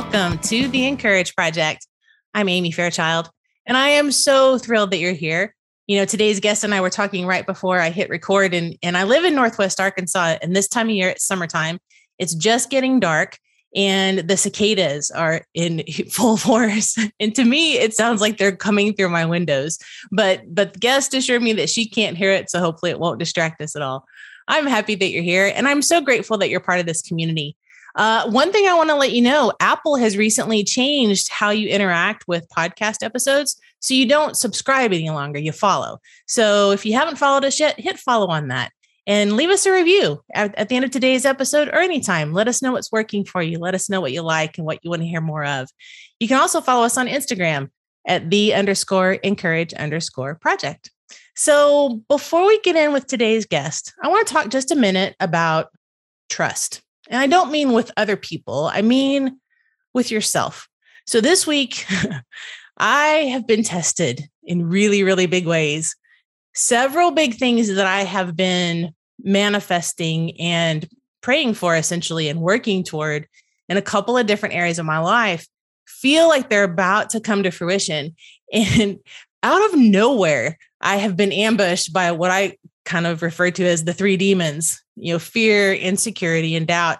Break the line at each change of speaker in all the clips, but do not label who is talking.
Welcome, to the Encourage Project. I'm Amy Fairchild, and I am so thrilled that you're here. You know, today's guest and I were talking right before I hit record, and, and I live in Northwest Arkansas, and this time of year, it's summertime. It's just getting dark, and the cicadas are in full force. And to me, it sounds like they're coming through my windows. But but the guest assured me that she can't hear it, so hopefully it won't distract us at all. I'm happy that you're here, and I'm so grateful that you're part of this community. Uh, one thing I want to let you know Apple has recently changed how you interact with podcast episodes. So you don't subscribe any longer, you follow. So if you haven't followed us yet, hit follow on that and leave us a review at, at the end of today's episode or anytime. Let us know what's working for you. Let us know what you like and what you want to hear more of. You can also follow us on Instagram at the underscore encourage underscore project. So before we get in with today's guest, I want to talk just a minute about trust. And I don't mean with other people, I mean with yourself. So this week, I have been tested in really, really big ways. Several big things that I have been manifesting and praying for essentially and working toward in a couple of different areas of my life feel like they're about to come to fruition. And out of nowhere, I have been ambushed by what I kind of referred to as the three demons, you know, fear, insecurity, and doubt.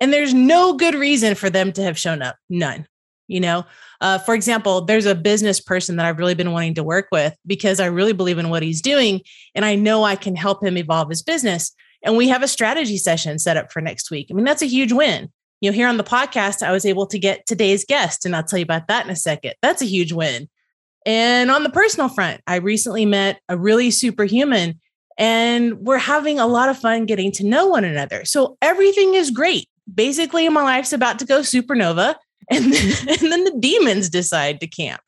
And there's no good reason for them to have shown up. None. You know, uh, for example, there's a business person that I've really been wanting to work with because I really believe in what he's doing. And I know I can help him evolve his business. And we have a strategy session set up for next week. I mean, that's a huge win. You know, here on the podcast, I was able to get today's guest, and I'll tell you about that in a second. That's a huge win. And on the personal front, I recently met a really superhuman and we're having a lot of fun getting to know one another. So everything is great. Basically, my life's about to go supernova, and then, and then the demons decide to camp.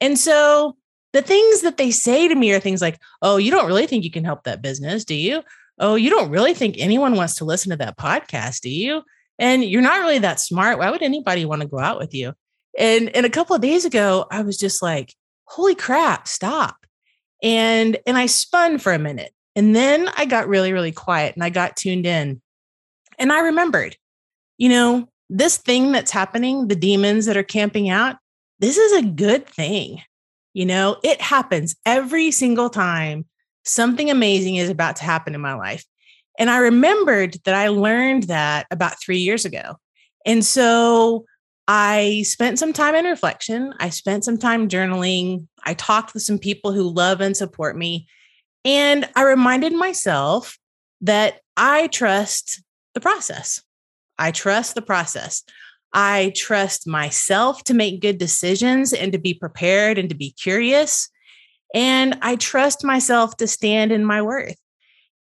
And so the things that they say to me are things like, Oh, you don't really think you can help that business, do you? Oh, you don't really think anyone wants to listen to that podcast, do you? And you're not really that smart. Why would anybody want to go out with you? And and a couple of days ago, I was just like, holy crap, stop. And and I spun for a minute. And then I got really, really quiet and I got tuned in. And I remembered, you know, this thing that's happening, the demons that are camping out, this is a good thing. You know, it happens every single time something amazing is about to happen in my life. And I remembered that I learned that about three years ago. And so I spent some time in reflection. I spent some time journaling. I talked with some people who love and support me. And I reminded myself that I trust the process. I trust the process. I trust myself to make good decisions and to be prepared and to be curious. And I trust myself to stand in my worth.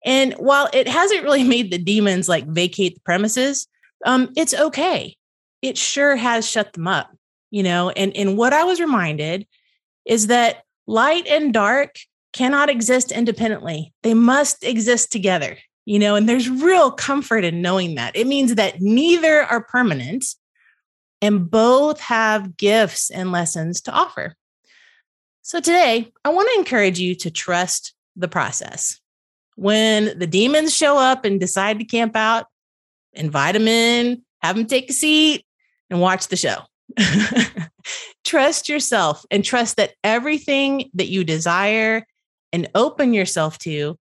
And while it hasn't really made the demons like vacate the premises, um, it's okay. It sure has shut them up, you know. And, and what I was reminded is that light and dark cannot exist independently, they must exist together you know, and there's real comfort in knowing that. It means that neither are permanent and both have gifts and lessons to offer. So today, I want to encourage you to trust the process. When the demons show up and decide to camp out, invite them in, have them take a seat, and watch the show. trust yourself and trust that everything that you desire and open yourself to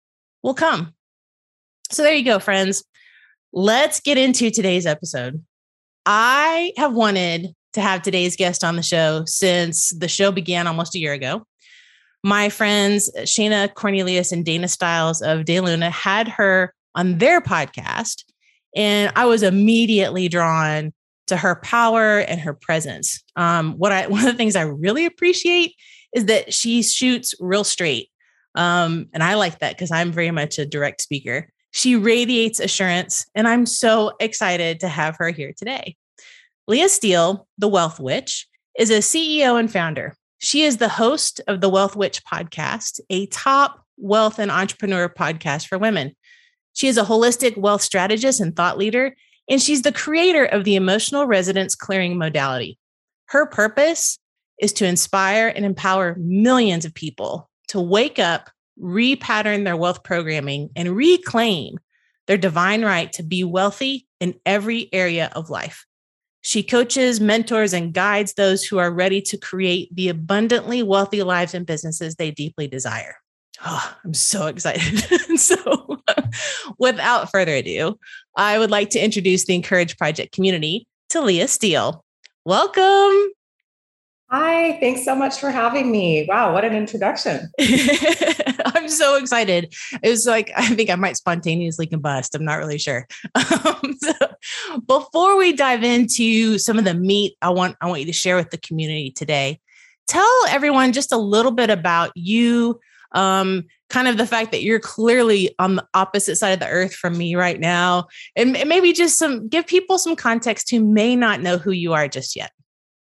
will come. So there you go, friends. Let's get into today's episode. I have wanted to have today's guest on the show since the show began almost a year ago. My friends Shana Cornelius and Dana Stiles of De Luna had her on their podcast, and I was immediately drawn to her power and her presence. Um, what I one of the things I really appreciate is that she shoots real straight, um, and I like that because I'm very much a direct speaker. She radiates assurance, and I'm so excited to have her here today. Leah Steele, the Wealth Witch, is a CEO and founder. She is the host of the Wealth Witch podcast, a top wealth and entrepreneur podcast for women. She is a holistic wealth strategist and thought leader, and she's the creator of the emotional resonance clearing modality. Her purpose is to inspire and empower millions of people to wake up repattern their wealth programming, and reclaim their divine right to be wealthy in every area of life. She coaches, mentors, and guides those who are ready to create the abundantly wealthy lives and businesses they deeply desire. Oh, I'm so excited. so, without further ado, I would like to introduce the Encourage Project community to Leah Steele. Welcome.
Hi, thanks so much for having me. Wow, what an introduction.
I'm so excited. It was like, I think I might spontaneously combust. I'm not really sure. Um, so before we dive into some of the meat I want, I want you to share with the community today, tell everyone just a little bit about you, um, kind of the fact that you're clearly on the opposite side of the earth from me right now, and, and maybe just some give people some context who may not know who you are just yet.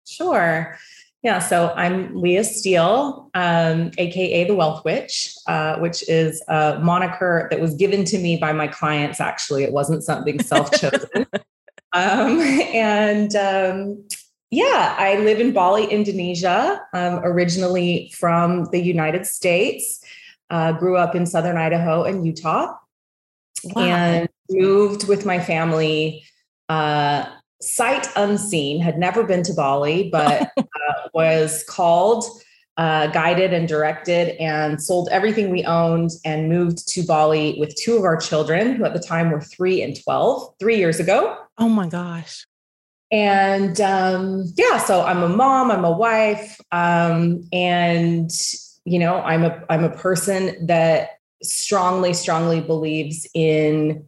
Sure. Yeah, so I'm Leah Steele, um, aka the Wealth Witch, uh, which is a moniker that was given to me by my clients. Actually, it wasn't something self-chosen. um, and um, yeah, I live in Bali, Indonesia. Um, originally from the United States, uh, grew up in Southern Idaho and Utah, wow. and moved with my family. Uh, sight unseen, had never been to Bali, but uh, was called, uh, guided, and directed, and sold everything we owned and moved to Bali with two of our children, who at the time were three and 12, three years ago.
Oh my gosh.
And um, yeah, so I'm a mom, I'm a wife, um, and you know, I'm a I'm a person that strongly, strongly believes in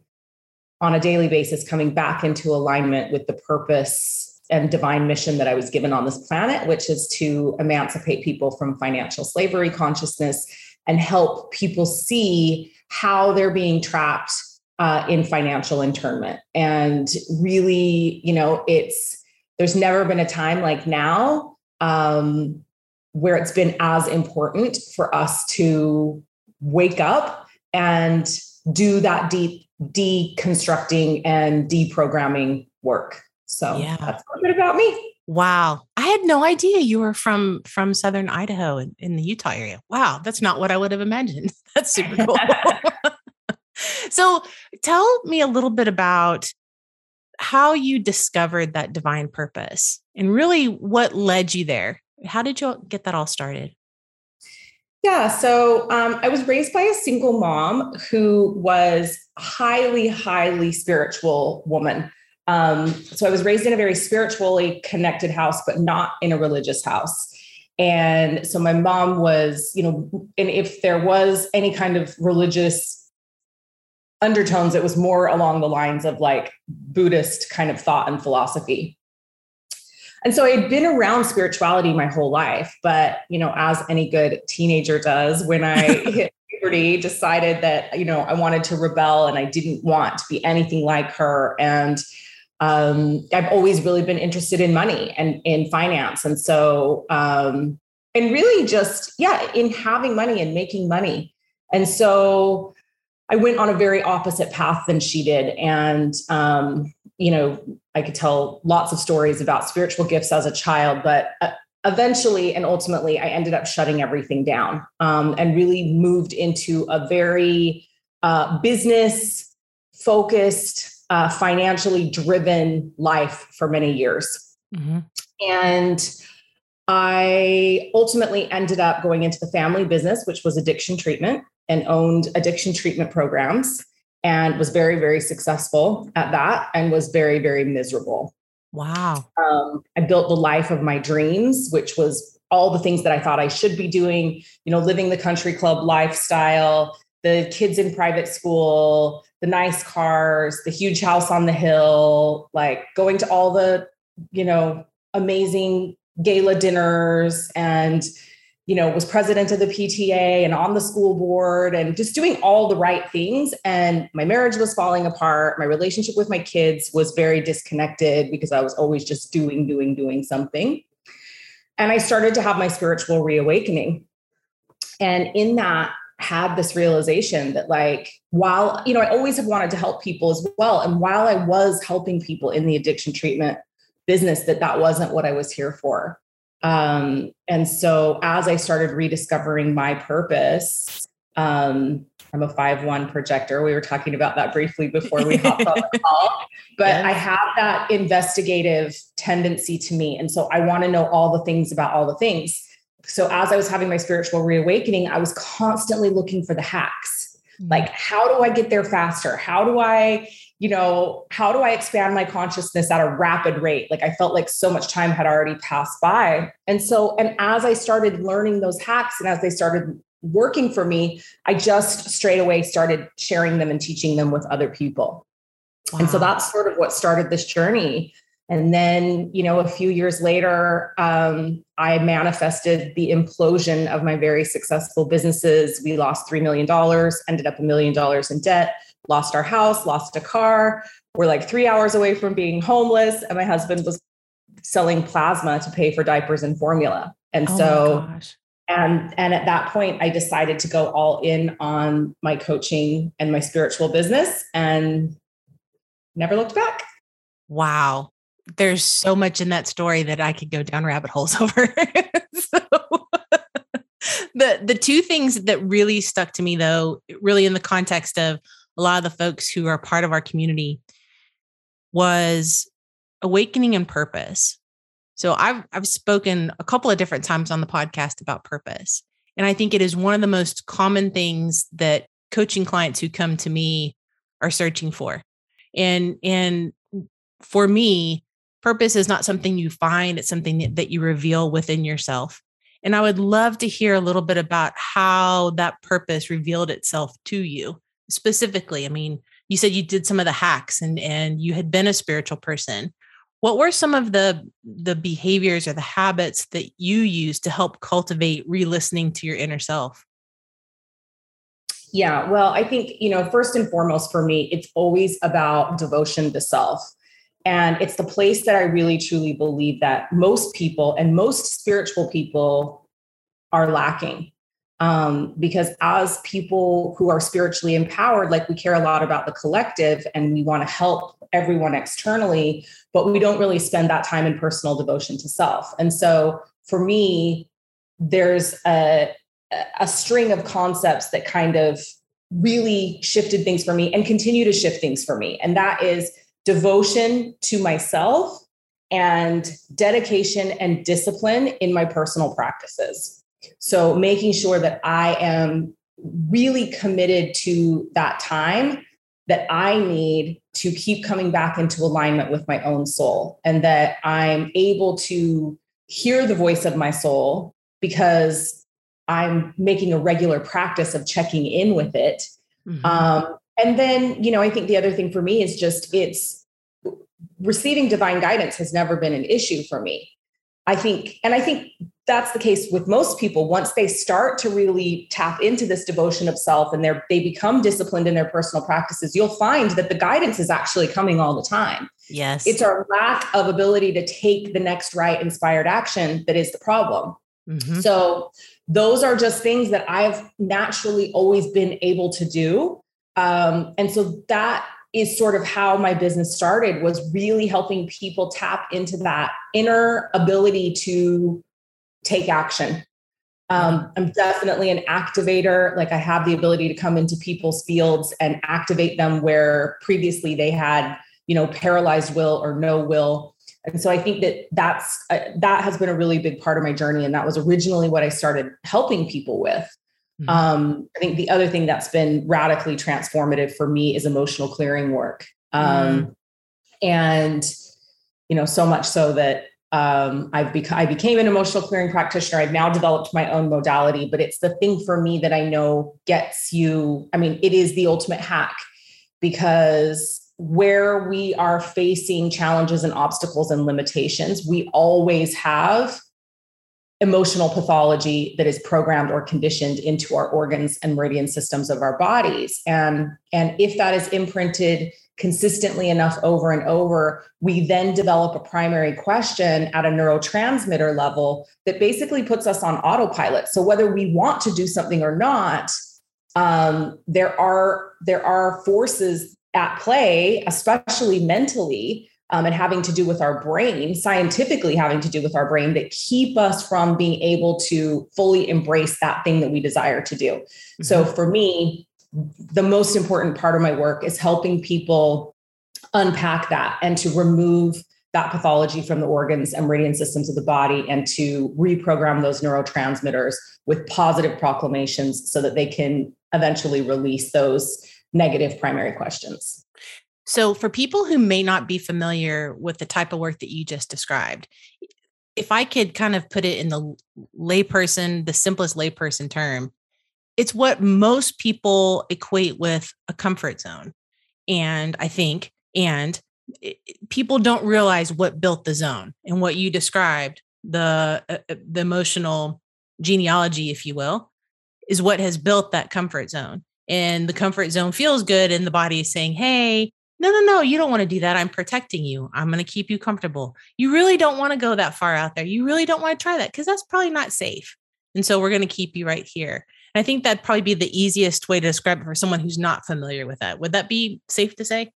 on a daily basis coming back into alignment with the purpose and divine mission that I was given on this planet, which is to emancipate people from financial slavery consciousness and help people see how they're being trapped uh, in financial internment. And really, you know, it's there's never been a time like now um, where it's been as important for us to wake up and do that deep deconstructing and deprogramming work. So yeah. that's a little bit about me.
Wow. I had no idea you were from from southern Idaho in, in the Utah area. Wow, that's not what I would have imagined. That's super cool. so tell me a little bit about how you discovered that divine purpose and really what led you there. How did you get that all started?
Yeah, so um, I was raised by a single mom who was highly, highly spiritual woman. Um, so I was raised in a very spiritually connected house, but not in a religious house. And so my mom was, you know, and if there was any kind of religious undertones, it was more along the lines of like Buddhist kind of thought and philosophy. And so I had been around spirituality my whole life, but you know, as any good teenager does, when I hit puberty, decided that you know I wanted to rebel and I didn't want to be anything like her. And um, I've always really been interested in money and in finance, and so um, and really just yeah, in having money and making money. And so I went on a very opposite path than she did, and um, you know, I could tell lots of stories about spiritual gifts as a child, but uh, eventually and ultimately, I ended up shutting everything down um, and really moved into a very uh, business focused, uh, financially driven life for many years. Mm-hmm. And I ultimately ended up going into the family business, which was addiction treatment, and owned addiction treatment programs and was very, very successful at that and was very, very miserable.
Wow.
Um, I built the life of my dreams, which was all the things that I thought I should be doing, you know, living the country club lifestyle, the kids in private school, the nice cars, the huge house on the hill, like going to all the, you know, amazing gala dinners and you know, was president of the PTA and on the school board and just doing all the right things. And my marriage was falling apart. My relationship with my kids was very disconnected because I was always just doing, doing, doing something. And I started to have my spiritual reawakening. And in that, had this realization that like while you know i always have wanted to help people as well and while i was helping people in the addiction treatment business that that wasn't what i was here for um, and so as I started rediscovering my purpose, Um, I'm a five one projector. We were talking about that briefly before we hopped on the call. But yes. I have that investigative tendency to me. And so I want to know all the things about all the things. So as I was having my spiritual reawakening, I was constantly looking for the hacks. Like, mm. how do I get there faster? How do I, you know, how do I expand my consciousness at a rapid rate? Like I felt like so much time had already passed by. And so, and as I started learning those hacks and as they started working for me, I just straight away started sharing them and teaching them with other people. Wow. And so that's sort of what started this journey. And then, you know, a few years later, um, I manifested the implosion of my very successful businesses. We lost $3 million, ended up a million dollars in debt, lost our house, lost a car. We're like three hours away from being homeless. And my husband was selling plasma to pay for diapers and formula. And oh so and and at that point i decided to go all in on my coaching and my spiritual business and never looked back
wow there's so much in that story that i could go down rabbit holes over so the the two things that really stuck to me though really in the context of a lot of the folks who are part of our community was awakening and purpose so I've I've spoken a couple of different times on the podcast about purpose. And I think it is one of the most common things that coaching clients who come to me are searching for. And and for me, purpose is not something you find, it's something that, you reveal within yourself. And I would love to hear a little bit about how that purpose revealed itself to you specifically. I mean, you said you did some of the hacks and and you had been a spiritual person what were some of the the behaviors or the habits that you use to help cultivate re-listening to your inner self
yeah well i think you know first and foremost for me it's always about devotion to self and it's the place that i really truly believe that most people and most spiritual people are lacking um, because as people who are spiritually empowered like we care a lot about the collective and we want to help everyone externally but we don't really spend that time in personal devotion to self. And so for me, there's a, a string of concepts that kind of really shifted things for me and continue to shift things for me. And that is devotion to myself and dedication and discipline in my personal practices. So making sure that I am really committed to that time that I need to keep coming back into alignment with my own soul and that I'm able to hear the voice of my soul because I'm making a regular practice of checking in with it. Mm-hmm. Um, and then, you know, I think the other thing for me is just it's receiving divine guidance has never been an issue for me. I think, and I think that's the case with most people. Once they start to really tap into this devotion of self and they they become disciplined in their personal practices you'll find that the guidance is actually coming all the time.
Yes.
It's our lack of ability to take the next right inspired action that is the problem. Mm-hmm. so those are just things that i've naturally always been able to do. Um, and so that is sort of how my business started was really helping people tap into that inner ability to take action. Um, I'm definitely an activator. Like I have the ability to come into people's fields and activate them where previously they had, you know, paralyzed will or no will. And so I think that that's uh, that has been a really big part of my journey, and that was originally what I started helping people with. Mm-hmm. Um, I think the other thing that's been radically transformative for me is emotional clearing work, um, mm-hmm. and you know, so much so that um, I've bec- I became an emotional clearing practitioner. I've now developed my own modality, but it's the thing for me that I know gets you. I mean, it is the ultimate hack because where we are facing challenges and obstacles and limitations, we always have emotional pathology that is programmed or conditioned into our organs and meridian systems of our bodies. And, and if that is imprinted consistently enough over and over, we then develop a primary question at a neurotransmitter level that basically puts us on autopilot. So whether we want to do something or not, um, there are there are forces at play, especially mentally, um, and having to do with our brain, scientifically having to do with our brain, that keep us from being able to fully embrace that thing that we desire to do. Mm-hmm. So for me, the most important part of my work is helping people unpack that and to remove that pathology from the organs and meridian systems of the body and to reprogram those neurotransmitters with positive proclamations so that they can eventually release those negative primary questions.
So, for people who may not be familiar with the type of work that you just described, if I could kind of put it in the layperson, the simplest layperson term, it's what most people equate with a comfort zone. And I think, and people don't realize what built the zone and what you described, the, uh, uh the emotional genealogy, if you will, is what has built that comfort zone. And the comfort zone feels good, and the body is saying, Hey, no, no, no, you don't want to do that. I'm protecting you. I'm going to keep you comfortable. You really don't want to go that far out there. You really don't want to try that because that's probably not safe. And so we're going to keep you right here. And I think that'd probably be the easiest way to describe it for someone who's not familiar with that. Would that be safe to say?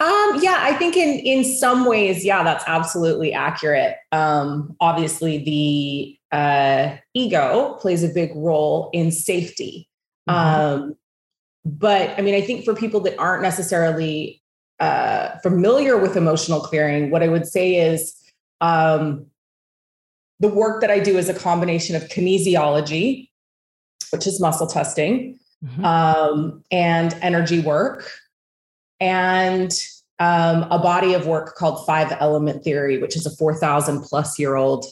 Um, yeah, I think in in some ways, yeah, that's absolutely accurate. Um, obviously, the uh, ego plays a big role in safety. Mm-hmm. Um, but I mean, I think for people that aren't necessarily uh, familiar with emotional clearing, what I would say is um, the work that I do is a combination of kinesiology, which is muscle testing, mm-hmm. um, and energy work, and um, a body of work called Five Element Theory, which is a 4,000 plus year old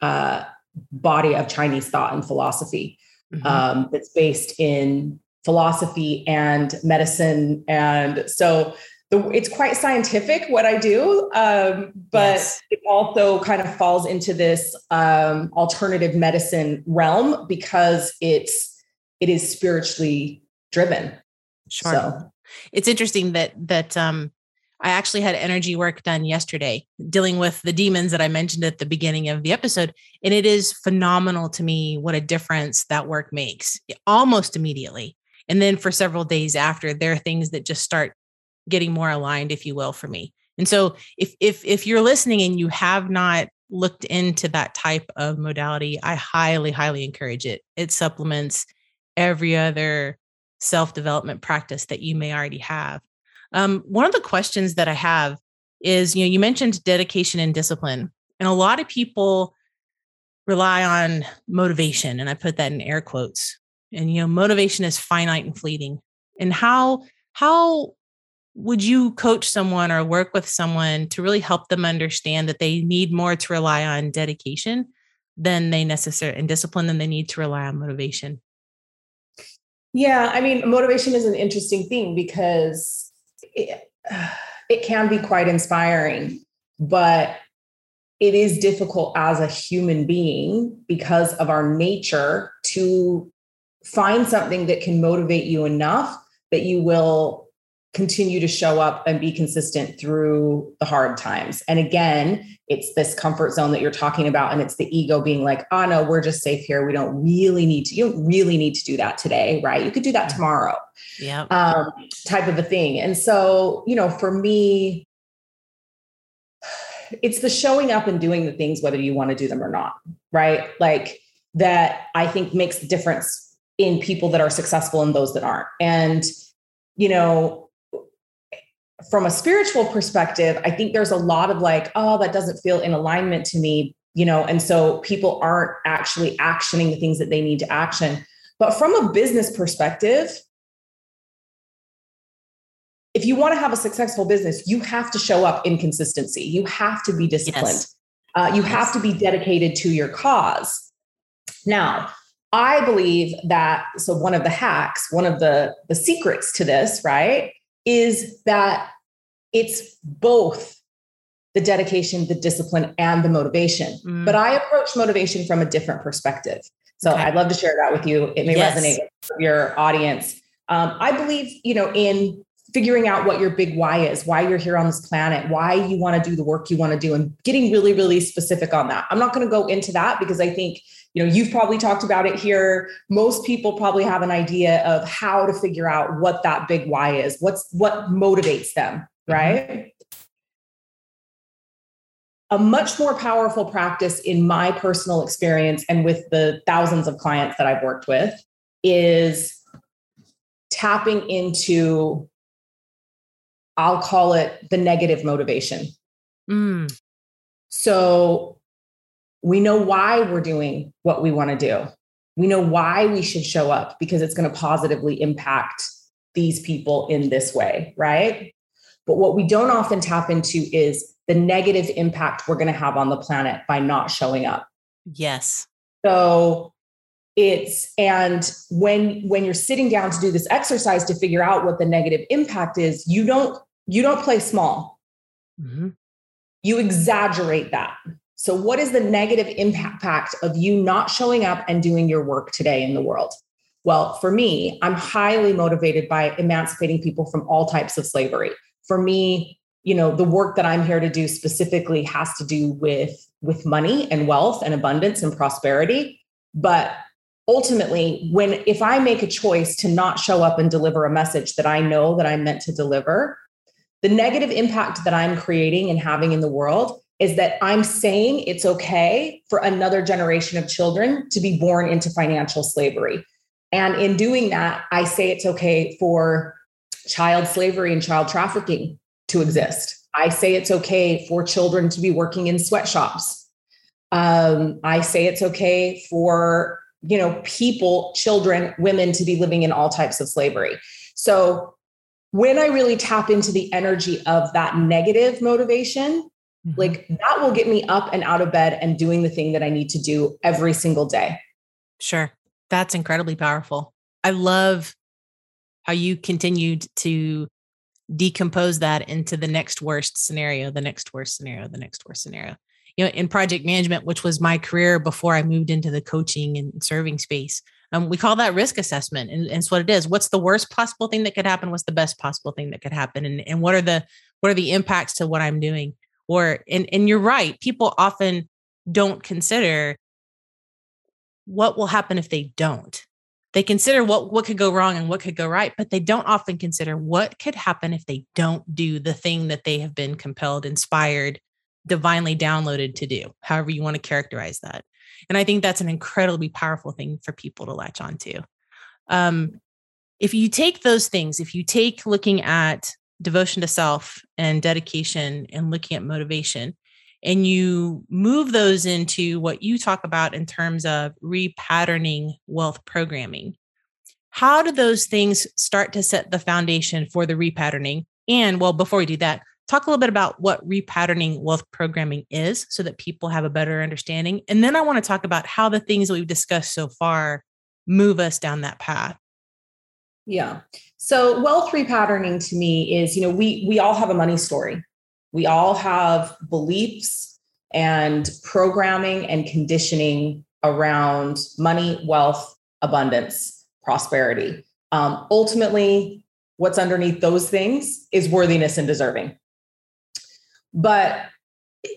uh, body of Chinese thought and philosophy mm-hmm. um, that's based in philosophy and medicine. And so the, it's quite scientific what I do, um, but yes. it also kind of falls into this um, alternative medicine realm because it's it is spiritually driven.
Sure. So. It's interesting that that um, I actually had energy work done yesterday dealing with the demons that I mentioned at the beginning of the episode. And it is phenomenal to me what a difference that work makes almost immediately. And then for several days after, there are things that just start getting more aligned, if you will, for me. And so if if if you're listening and you have not looked into that type of modality, I highly, highly encourage it. It supplements every other self-development practice that you may already have. Um, one of the questions that I have is, you know, you mentioned dedication and discipline, and a lot of people rely on motivation, and I put that in air quotes and you know motivation is finite and fleeting and how how would you coach someone or work with someone to really help them understand that they need more to rely on dedication than they necessary and discipline than they need to rely on motivation?
Yeah i mean motivation is an interesting thing because it, it can be quite inspiring but it is difficult as a human being because of our nature to find something that can motivate you enough that you will continue to show up and be consistent through the hard times. And again, it's this comfort zone that you're talking about. And it's the ego being like, oh no, we're just safe here. We don't really need to, you don't really need to do that today, right? You could do that tomorrow.
Yeah.
Um, type of a thing. And so, you know, for me, it's the showing up and doing the things, whether you want to do them or not, right? Like that I think makes the difference in people that are successful and those that aren't. And, you know, from a spiritual perspective, I think there's a lot of like, oh, that doesn't feel in alignment to me, you know, and so people aren't actually actioning the things that they need to action. But from a business perspective, if you want to have a successful business, you have to show up in consistency. You have to be disciplined. Yes. Uh, you yes. have to be dedicated to your cause. Now, I believe that so one of the hacks, one of the the secrets to this, right, is that it's both the dedication, the discipline, and the motivation. Mm. But I approach motivation from a different perspective. So okay. I'd love to share that with you. It may yes. resonate with your audience. Um, I believe, you know, in figuring out what your big why is, why you're here on this planet, why you want to do the work you want to do, and getting really, really specific on that. I'm not going to go into that because I think you know you've probably talked about it here most people probably have an idea of how to figure out what that big why is what's what motivates them mm-hmm. right a much more powerful practice in my personal experience and with the thousands of clients that I've worked with is tapping into, I'll call it the negative motivation. Mm. So we know why we're doing what we want to do. We know why we should show up because it's going to positively impact these people in this way, right? But what we don't often tap into is the negative impact we're going to have on the planet by not showing up.
Yes.
So it's and when when you're sitting down to do this exercise to figure out what the negative impact is, you don't you don't play small. Mm-hmm. You exaggerate that. So what is the negative impact of you not showing up and doing your work today in the world? Well, for me, I'm highly motivated by emancipating people from all types of slavery. For me, you know the work that i'm here to do specifically has to do with with money and wealth and abundance and prosperity but ultimately when if i make a choice to not show up and deliver a message that i know that i'm meant to deliver the negative impact that i'm creating and having in the world is that i'm saying it's okay for another generation of children to be born into financial slavery and in doing that i say it's okay for child slavery and child trafficking to exist. I say it's okay for children to be working in sweatshops. Um, I say it's okay for you know people, children, women to be living in all types of slavery. So when I really tap into the energy of that negative motivation, mm-hmm. like that will get me up and out of bed and doing the thing that I need to do every single day.
Sure. That's incredibly powerful. I love how you continued to decompose that into the next worst scenario, the next worst scenario, the next worst scenario. You know, in project management, which was my career before I moved into the coaching and serving space, um, we call that risk assessment. And, and it's what it is. What's the worst possible thing that could happen? What's the best possible thing that could happen? And, and what are the what are the impacts to what I'm doing? Or and and you're right, people often don't consider what will happen if they don't. They consider what what could go wrong and what could go right but they don't often consider what could happen if they don't do the thing that they have been compelled inspired divinely downloaded to do however you want to characterize that. And i think that's an incredibly powerful thing for people to latch onto. Um, if you take those things if you take looking at devotion to self and dedication and looking at motivation and you move those into what you talk about in terms of repatterning wealth programming. How do those things start to set the foundation for the repatterning? And well, before we do that, talk a little bit about what repatterning wealth programming is so that people have a better understanding. And then I want to talk about how the things that we've discussed so far move us down that path.
Yeah. So wealth repatterning to me is, you know, we we all have a money story we all have beliefs and programming and conditioning around money, wealth, abundance, prosperity. Um, ultimately, what's underneath those things is worthiness and deserving. But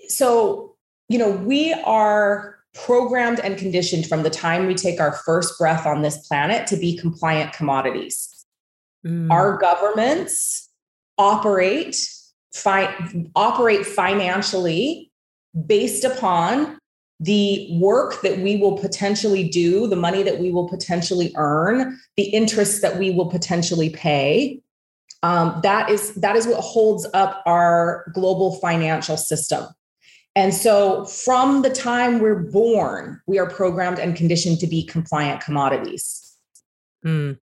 so, you know, we are programmed and conditioned from the time we take our first breath on this planet to be compliant commodities. Mm. Our governments operate fi- operate financially based upon the work that we will potentially do, the money that we will potentially earn, the interest that we will potentially pay. Um, that is that is what holds up our global financial system. And so, from the time we're born, we are programmed and conditioned to be compliant commodities. Mm.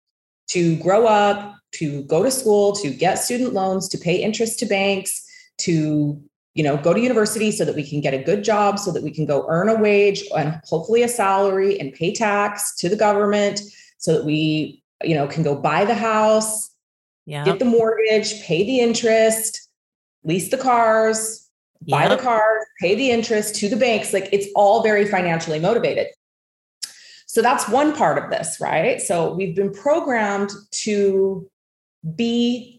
To grow up, to go to school, to get student loans, to pay interest to banks, to you know go to university so that we can get a good job so that we can go earn a wage and hopefully a salary and pay tax to the government so that we you know can go buy the house yep. get the mortgage pay the interest lease the cars buy the cars pay the interest to the banks like it's all very financially motivated so that's one part of this right so we've been programmed to be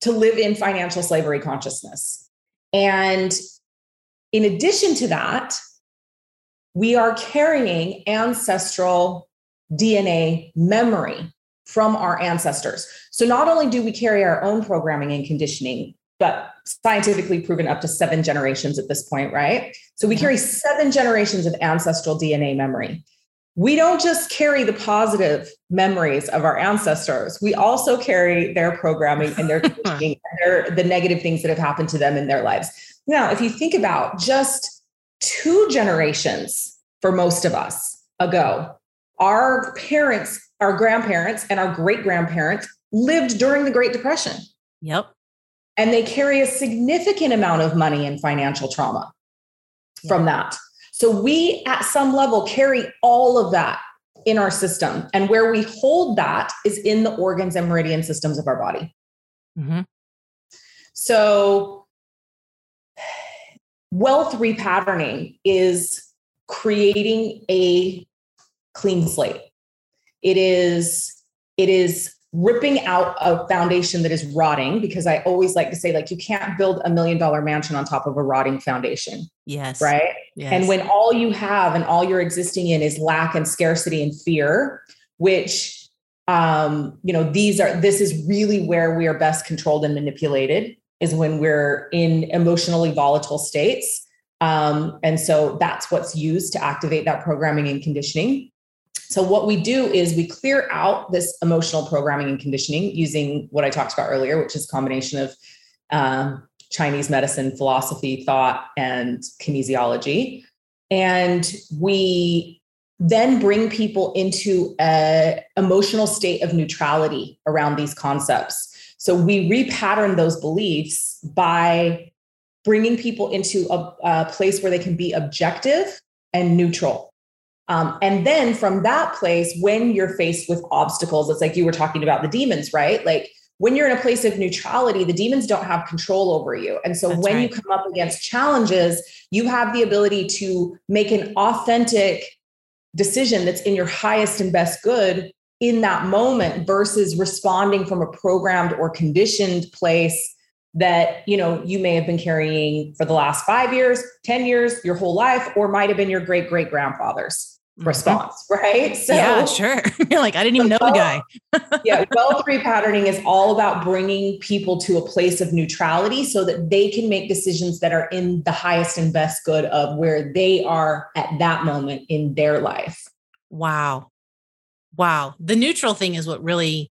to live in financial slavery consciousness. And in addition to that, we are carrying ancestral DNA memory from our ancestors. So not only do we carry our own programming and conditioning, but scientifically proven up to seven generations at this point, right? So we carry seven generations of ancestral DNA memory. We don't just carry the positive memories of our ancestors. We also carry their programming and their teaching, and their, the negative things that have happened to them in their lives. Now, if you think about just two generations for most of us ago, our parents, our grandparents, and our great grandparents lived during the Great Depression.
Yep
and they carry a significant amount of money and financial trauma yeah. from that. So we, at some level, carry all of that in our system. And where we hold that is in the organs and meridian systems of our body. Mm-hmm. So, wealth repatterning is creating a clean slate. It is it is ripping out a foundation that is rotting because I always like to say like you can't build a million dollar mansion on top of a rotting foundation.
Yes.
Right?
Yes.
And when all you have and all you're existing in is lack and scarcity and fear, which um you know these are this is really where we are best controlled and manipulated is when we're in emotionally volatile states. Um, and so that's what's used to activate that programming and conditioning. So, what we do is we clear out this emotional programming and conditioning using what I talked about earlier, which is a combination of um, Chinese medicine, philosophy, thought, and kinesiology. And we then bring people into an emotional state of neutrality around these concepts. So we repattern those beliefs by bringing people into a, a place where they can be objective and neutral. Um, and then from that place, when you're faced with obstacles, it's like you were talking about the demons, right? Like when you're in a place of neutrality, the demons don't have control over you. And so That's when right. you come up against challenges, you have the ability to make an authentic decision that's in your highest and best good in that moment versus responding from a programmed or conditioned place that you know you may have been carrying for the last 5 years 10 years your whole life or might have been your great great grandfathers. Response, right?
So yeah, sure. You're like, I didn't even know the guy.
yeah, wealth repatterning is all about bringing people to a place of neutrality so that they can make decisions that are in the highest and best good of where they are at that moment in their life.
Wow. Wow. The neutral thing is what really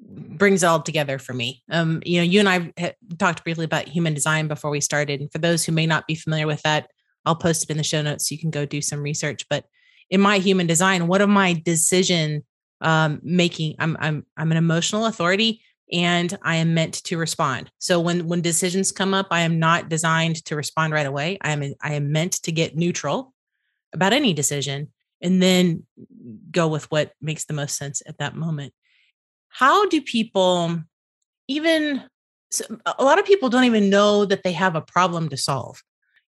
brings it all together for me. Um, you know, you and I talked briefly about human design before we started. And for those who may not be familiar with that, I'll post it in the show notes so you can go do some research. But in my human design what am my decision um, making? I'm i'm i'm an emotional authority and i am meant to respond. So when when decisions come up i am not designed to respond right away. I am i am meant to get neutral about any decision and then go with what makes the most sense at that moment. How do people even a lot of people don't even know that they have a problem to solve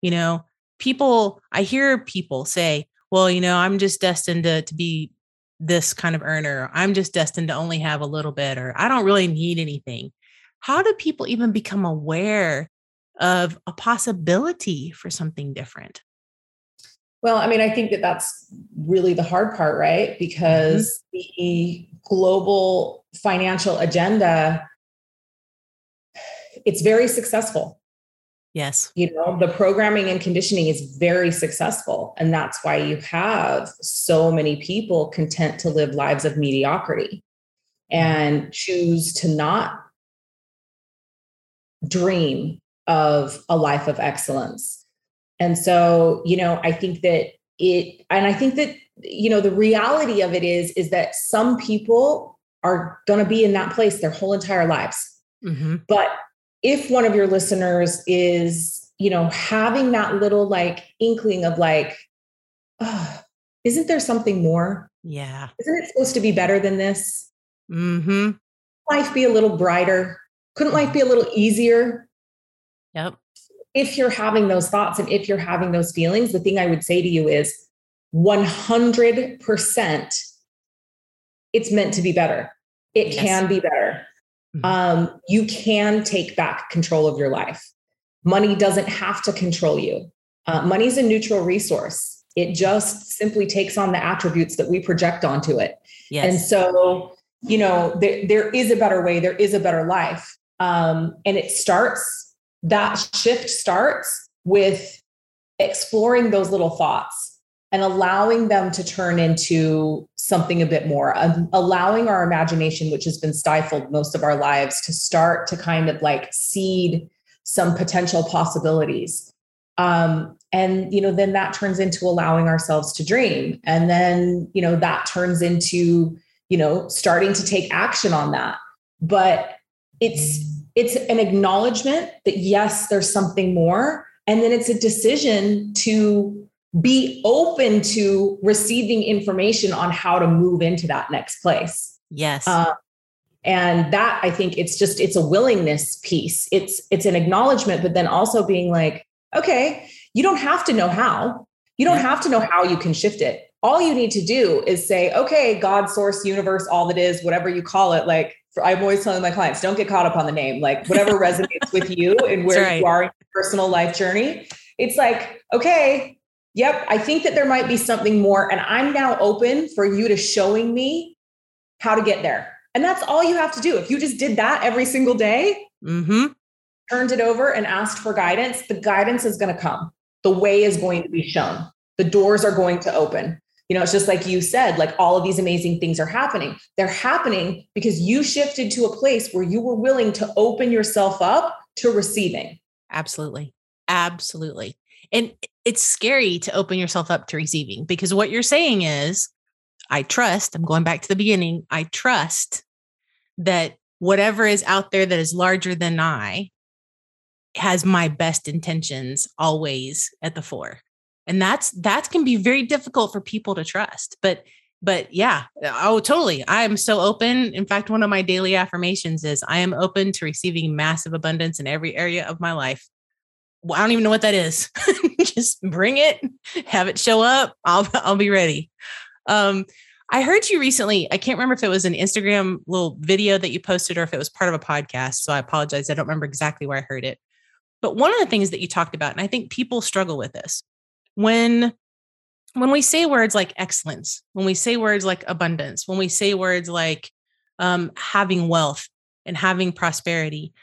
you know? People i hear people say well, you know, I'm just destined to, to be this kind of earner. I'm just destined to only have a little bit, or I don't really need anything. How do people even become aware of a possibility for something different?
Well, I mean, I think that that's really the hard part, right? Mm-hmm. Because mm-hmm. the global financial agenda it's very successful
Yes.
You know, the programming and conditioning is very successful. And that's why you have so many people content to live lives of mediocrity and choose to not dream of a life of excellence. And so, you know, I think that it, and I think that, you know, the reality of it is, is that some people are going to be in that place their whole entire lives. Mm-hmm. But if one of your listeners is, you know, having that little like inkling of like, oh, isn't there something more?
Yeah.
Isn't it supposed to be better than this?
Mm-hmm.
Life be a little brighter. Couldn't life be a little easier?
Yep.
If you're having those thoughts and if you're having those feelings, the thing I would say to you is 100% it's meant to be better. It yes. can be better. Mm-hmm. um, you can take back control of your life. Money doesn't have to control you. Uh, money is a neutral resource. It just simply takes on the attributes that we project onto it. Yes. And so, you know, there, there is a better way, there is a better life. Um, and it starts, that shift starts with exploring those little thoughts and allowing them to turn into something a bit more, um, allowing our imagination, which has been stifled most of our lives, to start to kind of like seed some potential possibilities. Um, and you know, then that turns into allowing ourselves to dream, and then you know that turns into you know starting to take action on that. But it's it's an acknowledgement that yes, there's something more, and then it's a decision to be open to receiving information on how to move into that next place.
Yes. Uh,
and that I think it's just it's a willingness piece. It's it's an acknowledgement, but then also being like, okay, you don't have to know how. You don't have to know how you can shift it. All you need to do is say, okay, God, source, universe, all that is, whatever you call it. Like I'm always telling my clients, don't get caught up on the name. Like whatever resonates with you and where right. you are in your personal life journey. It's like, okay, yep, I think that there might be something more. And I'm now open for you to showing me how to get there. And that's all you have to do. If you just did that every single day,
mm-hmm.
turned it over and asked for guidance, the guidance is going to come. The way is going to be shown. The doors are going to open. You know, it's just like you said, like all of these amazing things are happening. They're happening because you shifted to a place where you were willing to open yourself up to receiving.
Absolutely. Absolutely. And it's scary to open yourself up to receiving because what you're saying is, I trust, I'm going back to the beginning, I trust that whatever is out there that is larger than I has my best intentions always at the fore. And that's that can be very difficult for people to trust. But but yeah, oh totally. I am so open. In fact, one of my daily affirmations is I am open to receiving massive abundance in every area of my life. I don't even know what that is. Just bring it, have it show up. I'll I'll be ready. Um, I heard you recently. I can't remember if it was an Instagram little video that you posted or if it was part of a podcast. So I apologize. I don't remember exactly where I heard it. But one of the things that you talked about, and I think people struggle with this, when when we say words like excellence, when we say words like abundance, when we say words like um, having wealth and having prosperity,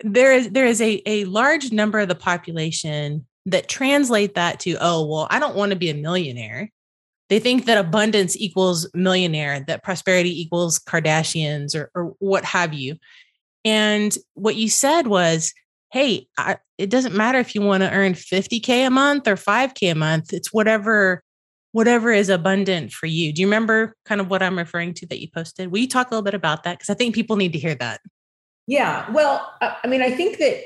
there is there is a, a large number of the population that translate that to oh well i don't want to be a millionaire. They think that abundance equals millionaire that prosperity equals kardashians or, or what have you. And what you said was hey I, it doesn't matter if you want to earn 50k a month or 5k a month it's whatever whatever is abundant for you. Do you remember kind of what i'm referring to that you posted? Will you talk a little bit about that? Because i think people need to hear that
yeah. Well, I mean, I think that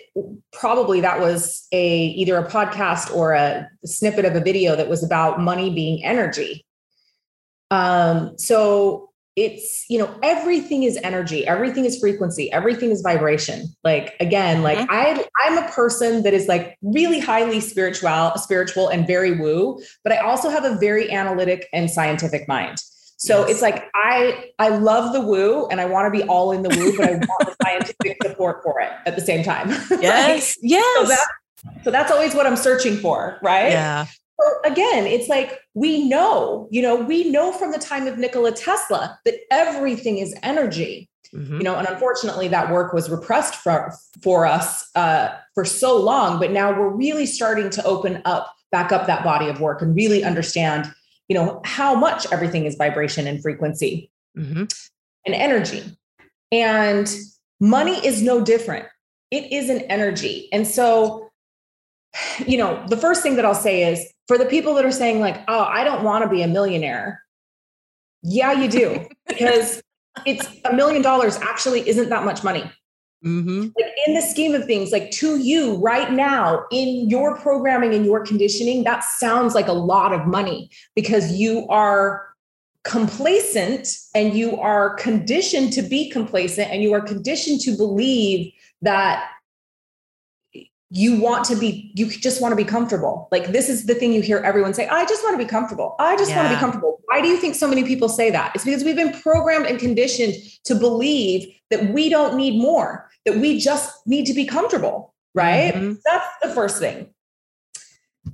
probably that was a either a podcast or a snippet of a video that was about money being energy. Um, so it's, you know, everything is energy, everything is frequency, everything is vibration. Like again, like mm-hmm. I I'm a person that is like really highly spiritual, spiritual and very woo, but I also have a very analytic and scientific mind. So yes. it's like I I love the woo and I want to be all in the woo, but I want the scientific support for it at the same time.
Yes.
like,
yes.
So, that, so that's always what I'm searching for, right?
Yeah.
So again, it's like we know, you know, we know from the time of Nikola Tesla that everything is energy. Mm-hmm. You know, and unfortunately, that work was repressed for for us uh, for so long. But now we're really starting to open up, back up that body of work, and really understand you know how much everything is vibration and frequency
mm-hmm.
and energy. And money is no different. It is an energy. And so you know the first thing that i'll say is for the people that are saying like oh i don't want to be a millionaire. Yeah you do because it's a million dollars actually isn't that much money
Mm-hmm.
Like in the scheme of things, like to you right now in your programming and your conditioning, that sounds like a lot of money because you are complacent and you are conditioned to be complacent and you are conditioned to believe that you want to be you just want to be comfortable. Like this is the thing you hear everyone say i just want to be comfortable. I just yeah. want to be comfortable. Why do you think so many people say that? It's because we've been programmed and conditioned to believe that we don't need more that we just need to be comfortable right mm-hmm. that's the first thing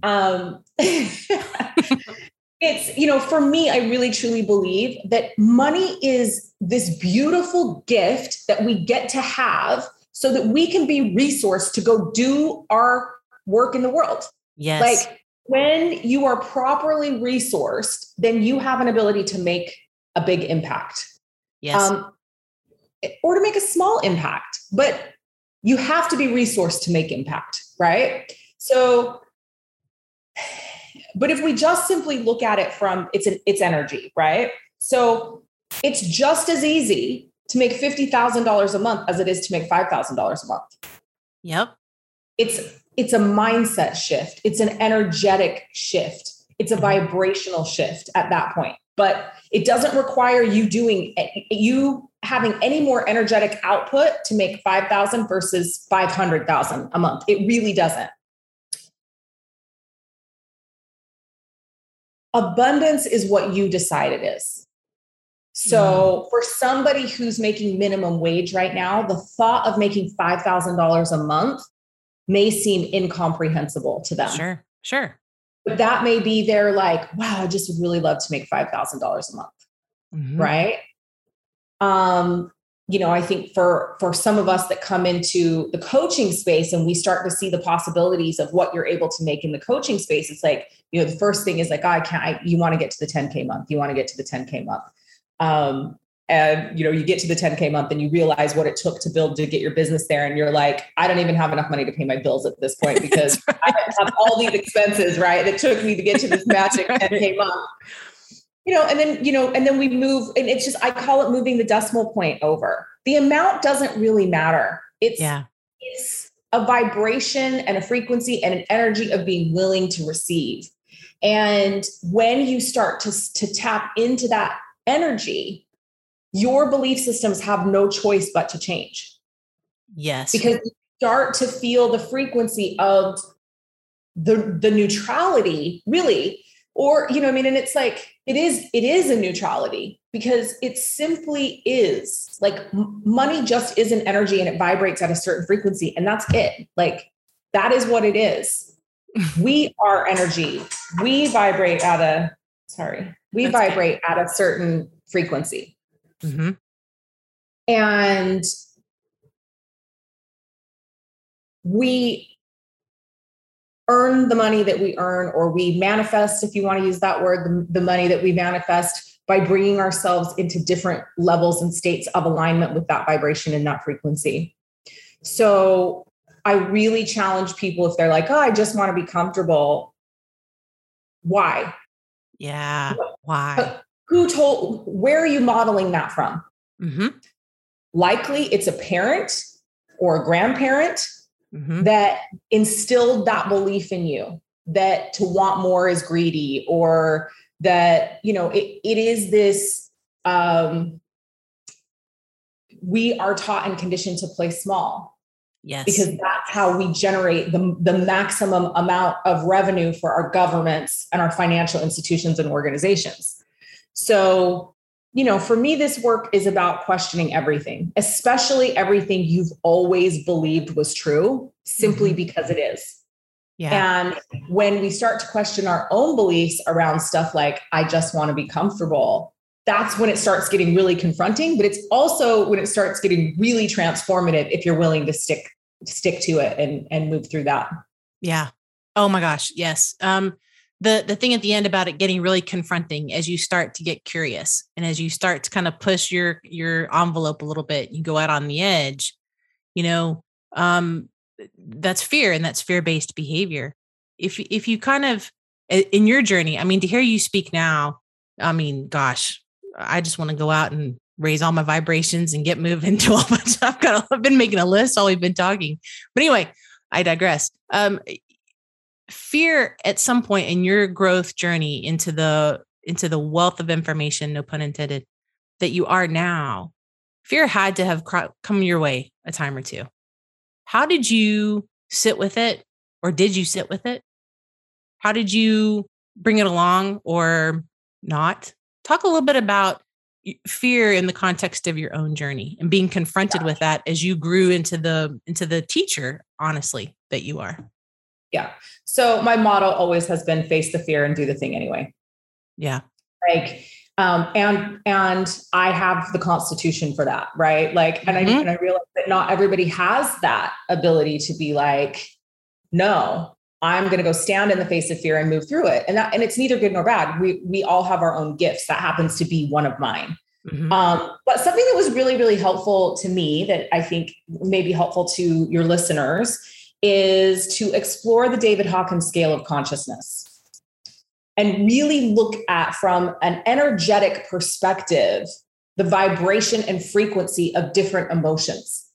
um it's you know for me i really truly believe that money is this beautiful gift that we get to have so that we can be resourced to go do our work in the world.
Yes.
Like when you are properly resourced, then you have an ability to make a big impact.
Yes. Um,
or to make a small impact, but you have to be resourced to make impact, right? So, but if we just simply look at it from it's an it's energy, right? So it's just as easy to make $50,000 a month as it is to make $5,000 a month.
Yep.
It's it's a mindset shift. It's an energetic shift. It's a vibrational shift at that point. But it doesn't require you doing you having any more energetic output to make 5,000 versus 500,000 a month. It really doesn't. Abundance is what you decide it is. So, mm. for somebody who's making minimum wage right now, the thought of making $5,000 a month may seem incomprehensible to them.
Sure, sure.
But that may be their like, wow, I just would really love to make $5,000 a month. Mm-hmm. Right. Um, you know, I think for for some of us that come into the coaching space and we start to see the possibilities of what you're able to make in the coaching space, it's like, you know, the first thing is like, oh, I can't, I, you want to get to the 10K month, you want to get to the 10K month. Um, and you know you get to the 10k month and you realize what it took to build to get your business there and you're like i don't even have enough money to pay my bills at this point because right. i have all these expenses right that took me to get to this magic right. 10k month you know and then you know and then we move and it's just i call it moving the decimal point over the amount doesn't really matter it's
yeah
it's a vibration and a frequency and an energy of being willing to receive and when you start to, to tap into that energy your belief systems have no choice but to change.
Yes.
Because you start to feel the frequency of the the neutrality, really. Or, you know, I mean, and it's like it is, it is a neutrality because it simply is like money just is an energy and it vibrates at a certain frequency. And that's it. Like that is what it is. we are energy. We vibrate at a sorry, we that's vibrate good. at a certain frequency. Mm-hmm. And we earn the money that we earn, or we manifest, if you want to use that word, the, the money that we manifest by bringing ourselves into different levels and states of alignment with that vibration and that frequency. So I really challenge people if they're like, oh, I just want to be comfortable. Why?
Yeah. Why?
who told where are you modeling that from mm-hmm. likely it's a parent or a grandparent mm-hmm. that instilled that belief in you that to want more is greedy or that you know it, it is this um we are taught and conditioned to play small.
Yes.
Because that's how we generate the, the maximum amount of revenue for our governments and our financial institutions and organizations. So, you know, for me, this work is about questioning everything, especially everything you've always believed was true, simply mm-hmm. because it is. Yeah. And when we start to question our own beliefs around stuff like, I just want to be comfortable, that's when it starts getting really confronting. But it's also when it starts getting really transformative if you're willing to stick stick to it and and move through that.
Yeah. Oh my gosh. Yes. Um, the the thing at the end about it getting really confronting as you start to get curious and as you start to kind of push your your envelope a little bit you go out on the edge you know um that's fear and that's fear-based behavior. If if you kind of in your journey i mean to hear you speak now i mean gosh i just want to go out and raise all my vibrations and get moving to all my i've got i've been making a list while we've been talking. But anyway i digress. Um fear at some point in your growth journey into the into the wealth of information no pun intended that you are now fear had to have come your way a time or two. How did you sit with it or did you sit with it? How did you bring it along or not? Talk a little bit about fear in the context of your own journey and being confronted with that as you grew into the into the teacher honestly that you are
yeah. So my motto always has been face the fear and do the thing anyway.
Yeah.
Like Um, and and I have the constitution for that, right? Like, and mm-hmm. I and I realize that not everybody has that ability to be like, no, I'm going to go stand in the face of fear and move through it. And that and it's neither good nor bad. We we all have our own gifts. That happens to be one of mine. Mm-hmm. Um, but something that was really really helpful to me that I think may be helpful to your listeners is to explore the David Hawkins scale of consciousness and really look at from an energetic perspective the vibration and frequency of different emotions.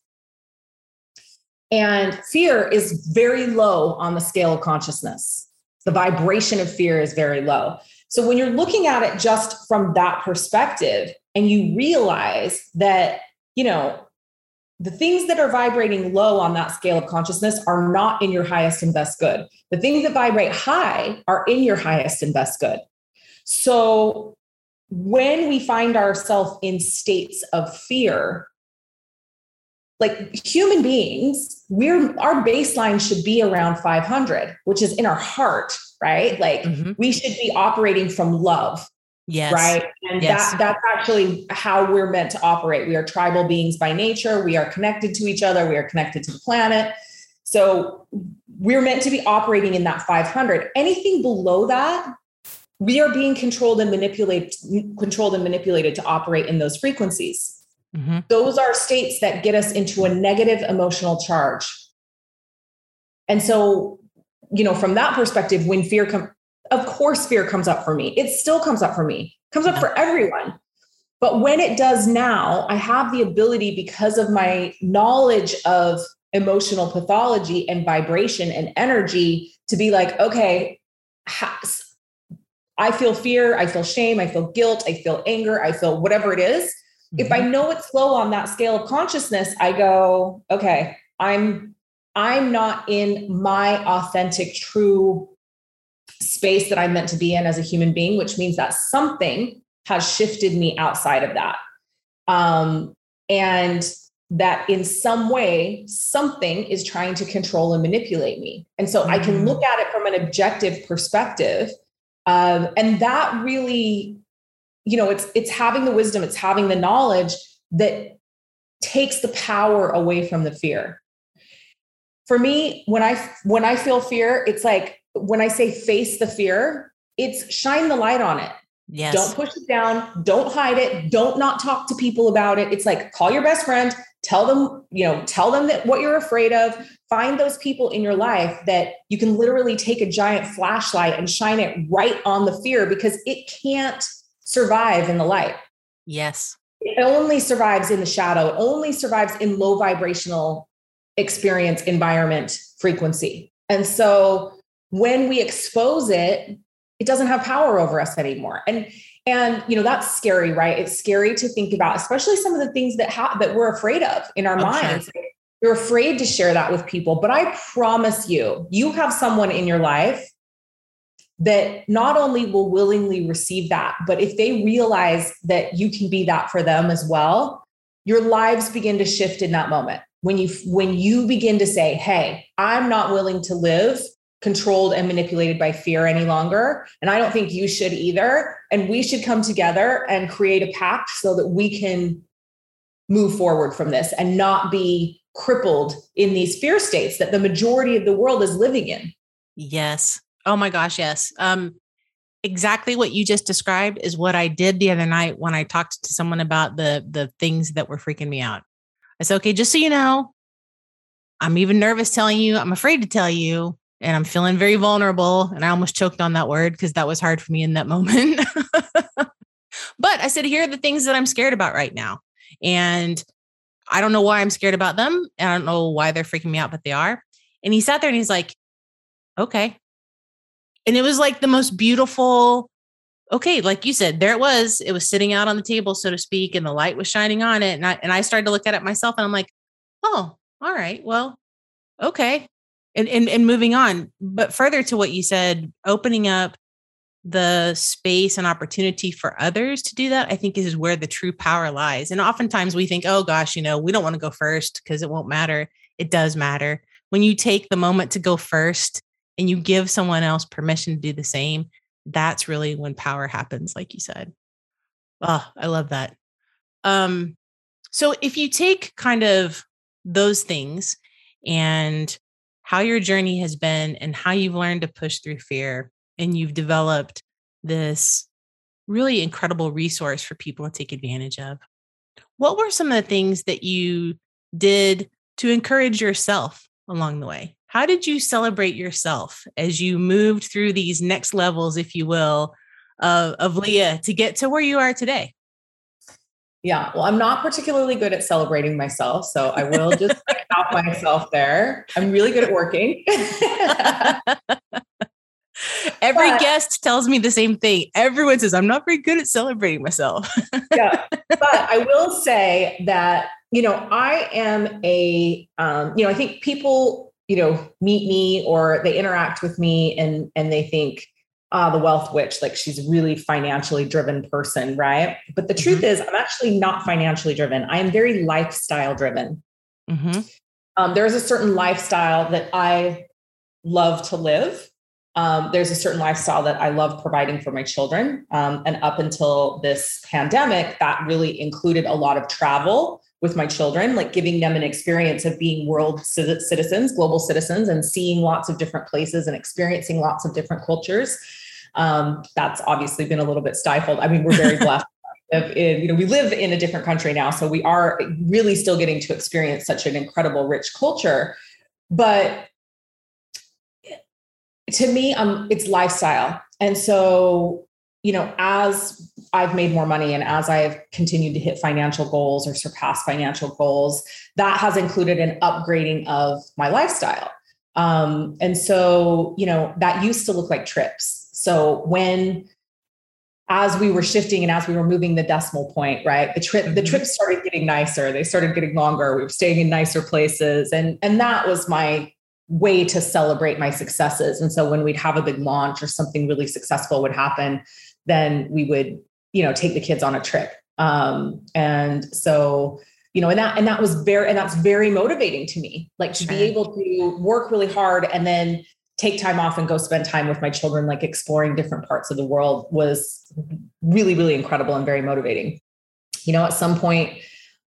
And fear is very low on the scale of consciousness. The vibration of fear is very low. So when you're looking at it just from that perspective and you realize that, you know, the things that are vibrating low on that scale of consciousness are not in your highest and best good. The things that vibrate high are in your highest and best good. So when we find ourselves in states of fear, like human beings, we're our baseline should be around 500, which is in our heart, right? Like mm-hmm. we should be operating from love
Yes.
Right. And yes. that that's actually how we're meant to operate. We are tribal beings by nature. We are connected to each other. We are connected to the planet. So we're meant to be operating in that 500. Anything below that, we are being controlled and manipulated, controlled and manipulated to operate in those frequencies. Mm-hmm. Those are states that get us into a negative emotional charge. And so, you know, from that perspective, when fear comes, of course fear comes up for me it still comes up for me comes up for everyone but when it does now i have the ability because of my knowledge of emotional pathology and vibration and energy to be like okay i feel fear i feel shame i feel guilt i feel anger i feel whatever it is. Mm-hmm. if i mm-hmm. know it's low on that scale of consciousness i go okay i'm i'm not in my authentic true space that I'm meant to be in as a human being, which means that something has shifted me outside of that. Um, and that in some way, something is trying to control and manipulate me. And so mm-hmm. I can look mm-hmm. at it from an objective perspective. Um, and that really, you know, it's it's having the wisdom, it's having the knowledge that takes the power away from the fear. For me, when I when I feel fear, it's like when I say face the fear, it's shine the light on it.
Yes.
Don't push it down. Don't hide it. Don't not talk to people about it. It's like call your best friend, tell them, you know, tell them that what you're afraid of. Find those people in your life that you can literally take a giant flashlight and shine it right on the fear because it can't survive in the light.
Yes.
It only survives in the shadow. It only survives in low vibrational experience, environment, frequency. And so when we expose it it doesn't have power over us anymore. And and you know that's scary right? It's scary to think about especially some of the things that ha- that we're afraid of in our minds sure. you're afraid to share that with people but i promise you you have someone in your life that not only will willingly receive that but if they realize that you can be that for them as well your lives begin to shift in that moment. When you when you begin to say hey i'm not willing to live controlled and manipulated by fear any longer. And I don't think you should either. And we should come together and create a pact so that we can move forward from this and not be crippled in these fear states that the majority of the world is living in.
Yes. Oh my gosh, yes. Um exactly what you just described is what I did the other night when I talked to someone about the the things that were freaking me out. I said, "Okay, just so you know, I'm even nervous telling you. I'm afraid to tell you and I'm feeling very vulnerable. And I almost choked on that word because that was hard for me in that moment. but I said, here are the things that I'm scared about right now. And I don't know why I'm scared about them. And I don't know why they're freaking me out, but they are. And he sat there and he's like, okay. And it was like the most beautiful, okay, like you said, there it was. It was sitting out on the table, so to speak, and the light was shining on it. And I and I started to look at it myself and I'm like, oh, all right, well, okay and, and and moving on. But further to what you said opening up the space and opportunity for others to do that i think is where the true power lies. And oftentimes we think oh gosh you know we don't want to go first because it won't matter. It does matter. When you take the moment to go first and you give someone else permission to do the same that's really when power happens like you said. Oh, I love that. Um, so if you take kind of those things and how your journey has been and how you've learned to push through fear and you've developed this really incredible resource for people to take advantage of. What were some of the things that you did to encourage yourself along the way? How did you celebrate yourself as you moved through these next levels, if you will, of, of Leah to get to where you are today?
Yeah, well, I'm not particularly good at celebrating myself, so I will just out myself there. I'm really good at working.
Every but, guest tells me the same thing. Everyone says, I'm not very good at celebrating myself.
yeah. But I will say that, you know, I am a, um, you know, I think people, you know, meet me or they interact with me and, and they think, ah, the wealth witch, like she's a really financially driven person, right? But the mm-hmm. truth is, I'm actually not financially driven. I am very lifestyle driven. Mm-hmm. Um, there's a certain lifestyle that I love to live um, there's a certain lifestyle that I love providing for my children. Um, and up until this pandemic, that really included a lot of travel with my children, like giving them an experience of being world citizens, global citizens, and seeing lots of different places and experiencing lots of different cultures. Um, that's obviously been a little bit stifled. I mean, we're very blessed. In, you know, we live in a different country now, so we are really still getting to experience such an incredible, rich culture. But to me, um, it's lifestyle. And so, you know, as I've made more money and as I've continued to hit financial goals or surpass financial goals, that has included an upgrading of my lifestyle. Um, and so, you know, that used to look like trips. So when as we were shifting and as we were moving the decimal point, right? The trip, mm-hmm. the trips started getting nicer. They started getting longer. We were staying in nicer places. And, and that was my way to celebrate my successes. And so when we'd have a big launch or something really successful would happen, then we would, you know, take the kids on a trip. Um, and so, you know, and that and that was very and that's very motivating to me. Like to be able to work really hard and then take time off and go spend time with my children, like exploring different parts of the world was really, really incredible and very motivating. You know, at some point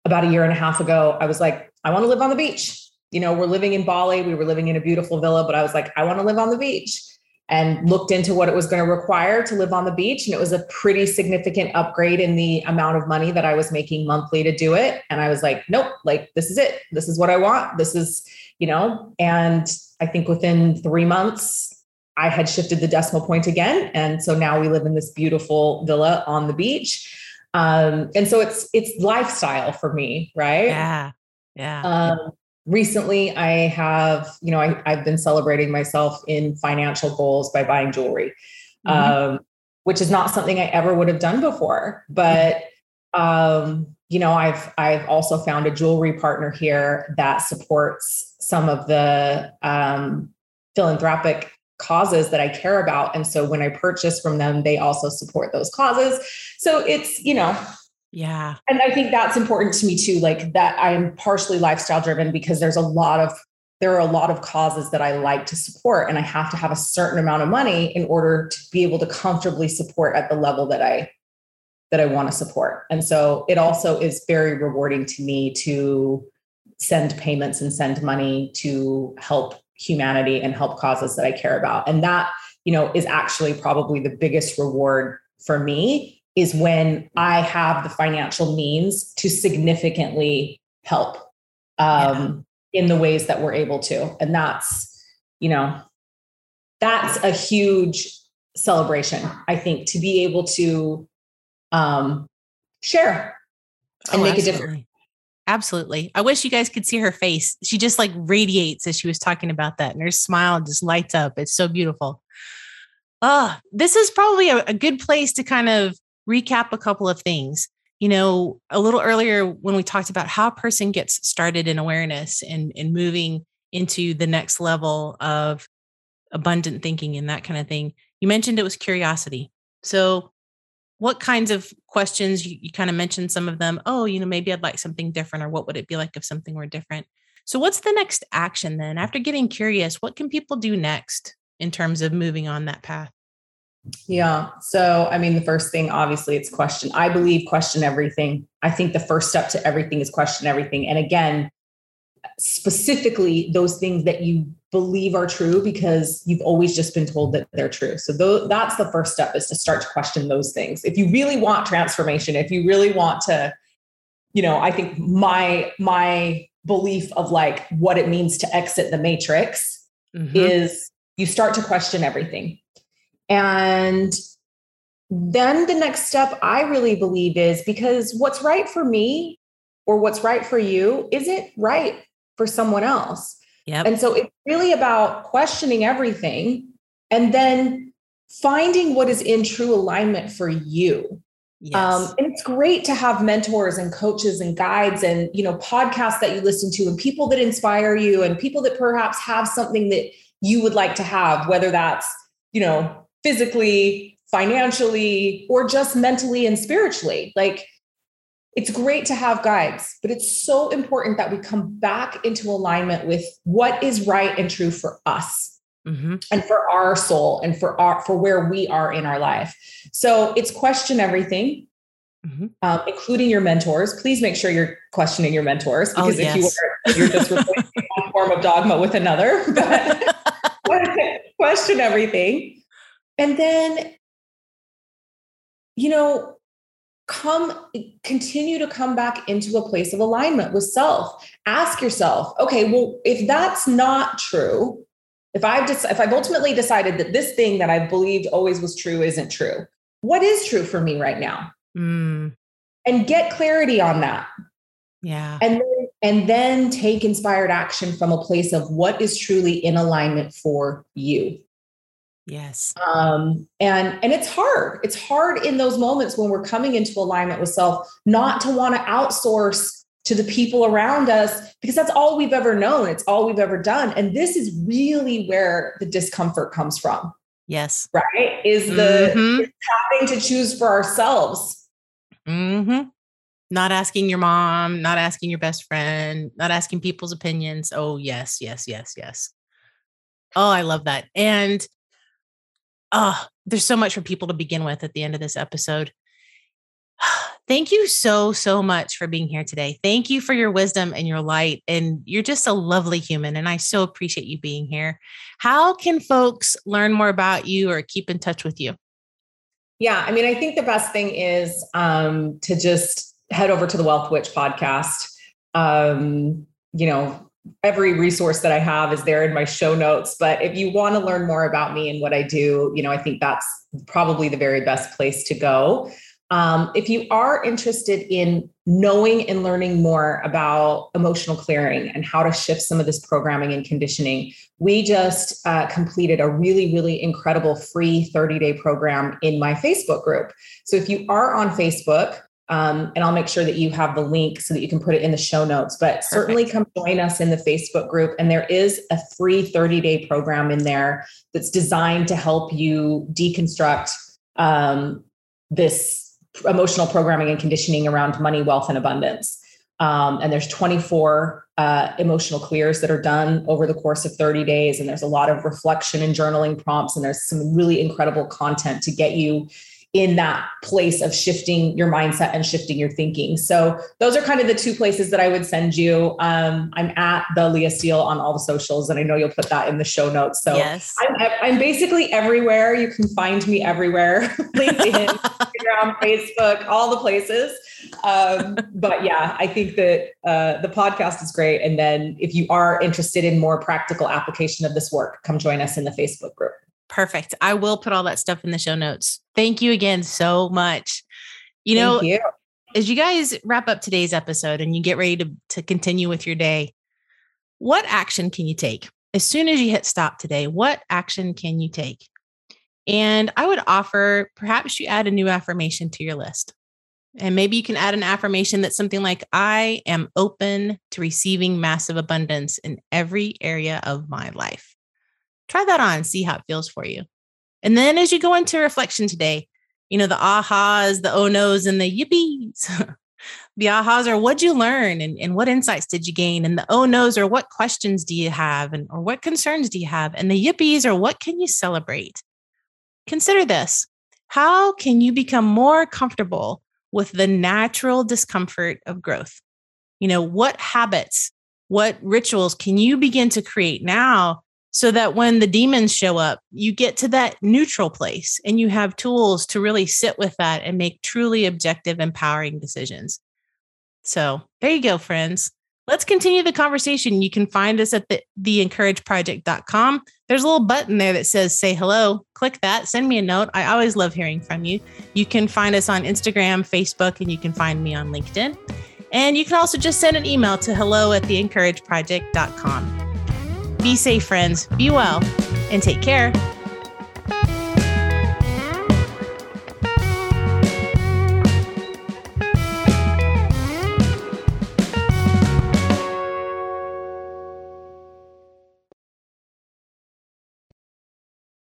about a year and a half ago, I was like, I want to live on the beach you know, we're living in Bali, we were living in a beautiful villa, but I was like, I want to live on the beach and looked into what it was going to require to live on the beach. And it was a pretty significant upgrade in the amount of money that I was making monthly to do it. And I was like, nope, like this is it. This is what I want. This is, you know, and I think within three months, I had shifted the decimal point again. And so now we live in this beautiful villa on the beach. Um, and so it's it's lifestyle for me, right?
Yeah. Yeah. Um,
recently i have you know I, have been celebrating myself in financial goals by buying jewelry mm-hmm. um, which is not something i ever would have done before but um, you know i've i've also found a jewelry partner here that supports some of the um, philanthropic causes that i care about and so when i purchase from them they also support those causes so it's you know
yeah.
And I think that's important to me too. Like that I'm partially lifestyle driven because there's a lot of there are a lot of causes that I like to support and I have to have a certain amount of money in order to be able to comfortably support at the level that I that I want to support. And so it also is very rewarding to me to send payments and send money to help humanity and help causes that I care about. And that, you know, is actually probably the biggest reward for me is when I have the financial means to significantly help um, yeah. in the ways that we're able to. And that's, you know, that's a huge celebration, I think, to be able to um, share and oh, make absolutely. a difference.
Absolutely. I wish you guys could see her face. She just like radiates as she was talking about that, and her smile just lights up. It's so beautiful. Ah, oh, this is probably a, a good place to kind of recap a couple of things. You know, a little earlier when we talked about how a person gets started in awareness and, and moving into the next level of abundant thinking and that kind of thing, you mentioned it was curiosity. So, what kinds of questions you, you kind of mentioned some of them? Oh, you know, maybe I'd like something different, or what would it be like if something were different? So, what's the next action then? After getting curious, what can people do next in terms of moving on that path?
Yeah. So, I mean, the first thing, obviously, it's question. I believe question everything. I think the first step to everything is question everything. And again, specifically those things that you believe are true because you've always just been told that they're true. So th- that's the first step is to start to question those things. If you really want transformation, if you really want to, you know, I think my my belief of like what it means to exit the matrix mm-hmm. is you start to question everything. And then the next step I really believe is because what's right for me or what's right for you isn't right for someone else. Yep. And so it's really about questioning everything and then finding what is in true alignment for you. Yes. Um, and it's great to have mentors and coaches and guides and you know podcasts that you listen to and people that inspire you and people that perhaps have something that you would like to have, whether that's you know physically, financially, or just mentally and spiritually. Like it's great to have guides, but it's so important that we come back into alignment with what is right and true for us mm-hmm. and for our soul and for our for where we are in our life. So it's question everything, mm-hmm. um, including your mentors. Please make sure you're questioning your mentors oh, because oh, if you are, you're just replacing one form of dogma with another. But question everything, and then you know come continue to come back into a place of alignment with self. Ask yourself okay well if that's not true if i've just if i've ultimately decided that this thing that i believed always was true isn't true what is true for me right now? Mm. and get clarity on that.
Yeah.
And then, and then take inspired action from a place of what is truly in alignment for you
Yes.
Um, and and it's hard. It's hard in those moments when we're coming into alignment with self, not to want to outsource to the people around us because that's all we've ever known. It's all we've ever done. And this is really where the discomfort comes from.
Yes.
Right? Is the mm-hmm. having to choose for ourselves.
Mm-hmm. Not asking your mom, not asking your best friend, not asking people's opinions. Oh, yes, yes, yes, yes. Oh, I love that. And oh, there's so much for people to begin with at the end of this episode. Thank you so, so much for being here today. Thank you for your wisdom and your light. And you're just a lovely human. And I so appreciate you being here. How can folks learn more about you or keep in touch with you?
Yeah, I mean, I think the best thing is um, to just head over to the Wealth Witch podcast. Um, you know, every resource that I have is there in my show notes. But if you want to learn more about me and what I do, you know, I think that's probably the very best place to go. Um, if you are interested in knowing and learning more about emotional clearing and how to shift some of this programming and conditioning, we just uh, completed a really, really incredible free 30 day program in my Facebook group. So if you are on Facebook, um, and I'll make sure that you have the link so that you can put it in the show notes. But Perfect. certainly come join us in the Facebook group. And there is a free 30 day program in there that's designed to help you deconstruct um, this emotional programming and conditioning around money, wealth, and abundance. Um, and there's 24 uh, emotional clears that are done over the course of 30 days. And there's a lot of reflection and journaling prompts. And there's some really incredible content to get you in that place of shifting your mindset and shifting your thinking. So those are kind of the two places that I would send you. Um, I'm at the Leah Steele on all the socials, and I know you'll put that in the show notes. So yes. I'm, I'm basically everywhere. You can find me everywhere: LinkedIn, Instagram, Facebook, all the places. Um, but yeah, I think that uh, the podcast is great. And then if you are interested in more practical application of this work, come join us in the Facebook group.
Perfect. I will put all that stuff in the show notes. Thank you again so much. You know, you. as you guys wrap up today's episode and you get ready to, to continue with your day, what action can you take? As soon as you hit stop today, what action can you take? And I would offer perhaps you add a new affirmation to your list. And maybe you can add an affirmation that's something like, I am open to receiving massive abundance in every area of my life try that on, see how it feels for you. And then as you go into reflection today, you know, the ahas, the oh no's, and the yippies. the ahas are what'd you learn and, and what insights did you gain? And the oh no's are what questions do you have and or what concerns do you have? And the yippies are what can you celebrate? consider this how can you become more comfortable with the natural discomfort of growth? You know, what habits, what rituals can you begin to create now so that when the demons show up, you get to that neutral place and you have tools to really sit with that and make truly objective, empowering decisions. So there you go, friends. Let's continue the conversation. You can find us at the theencourageproject.com. There's a little button there that says say hello. Click that, send me a note. I always love hearing from you. You can find us on Instagram, Facebook, and you can find me on LinkedIn. And you can also just send an email to hello at theencourageproject.com. Be safe, friends. Be well and take care.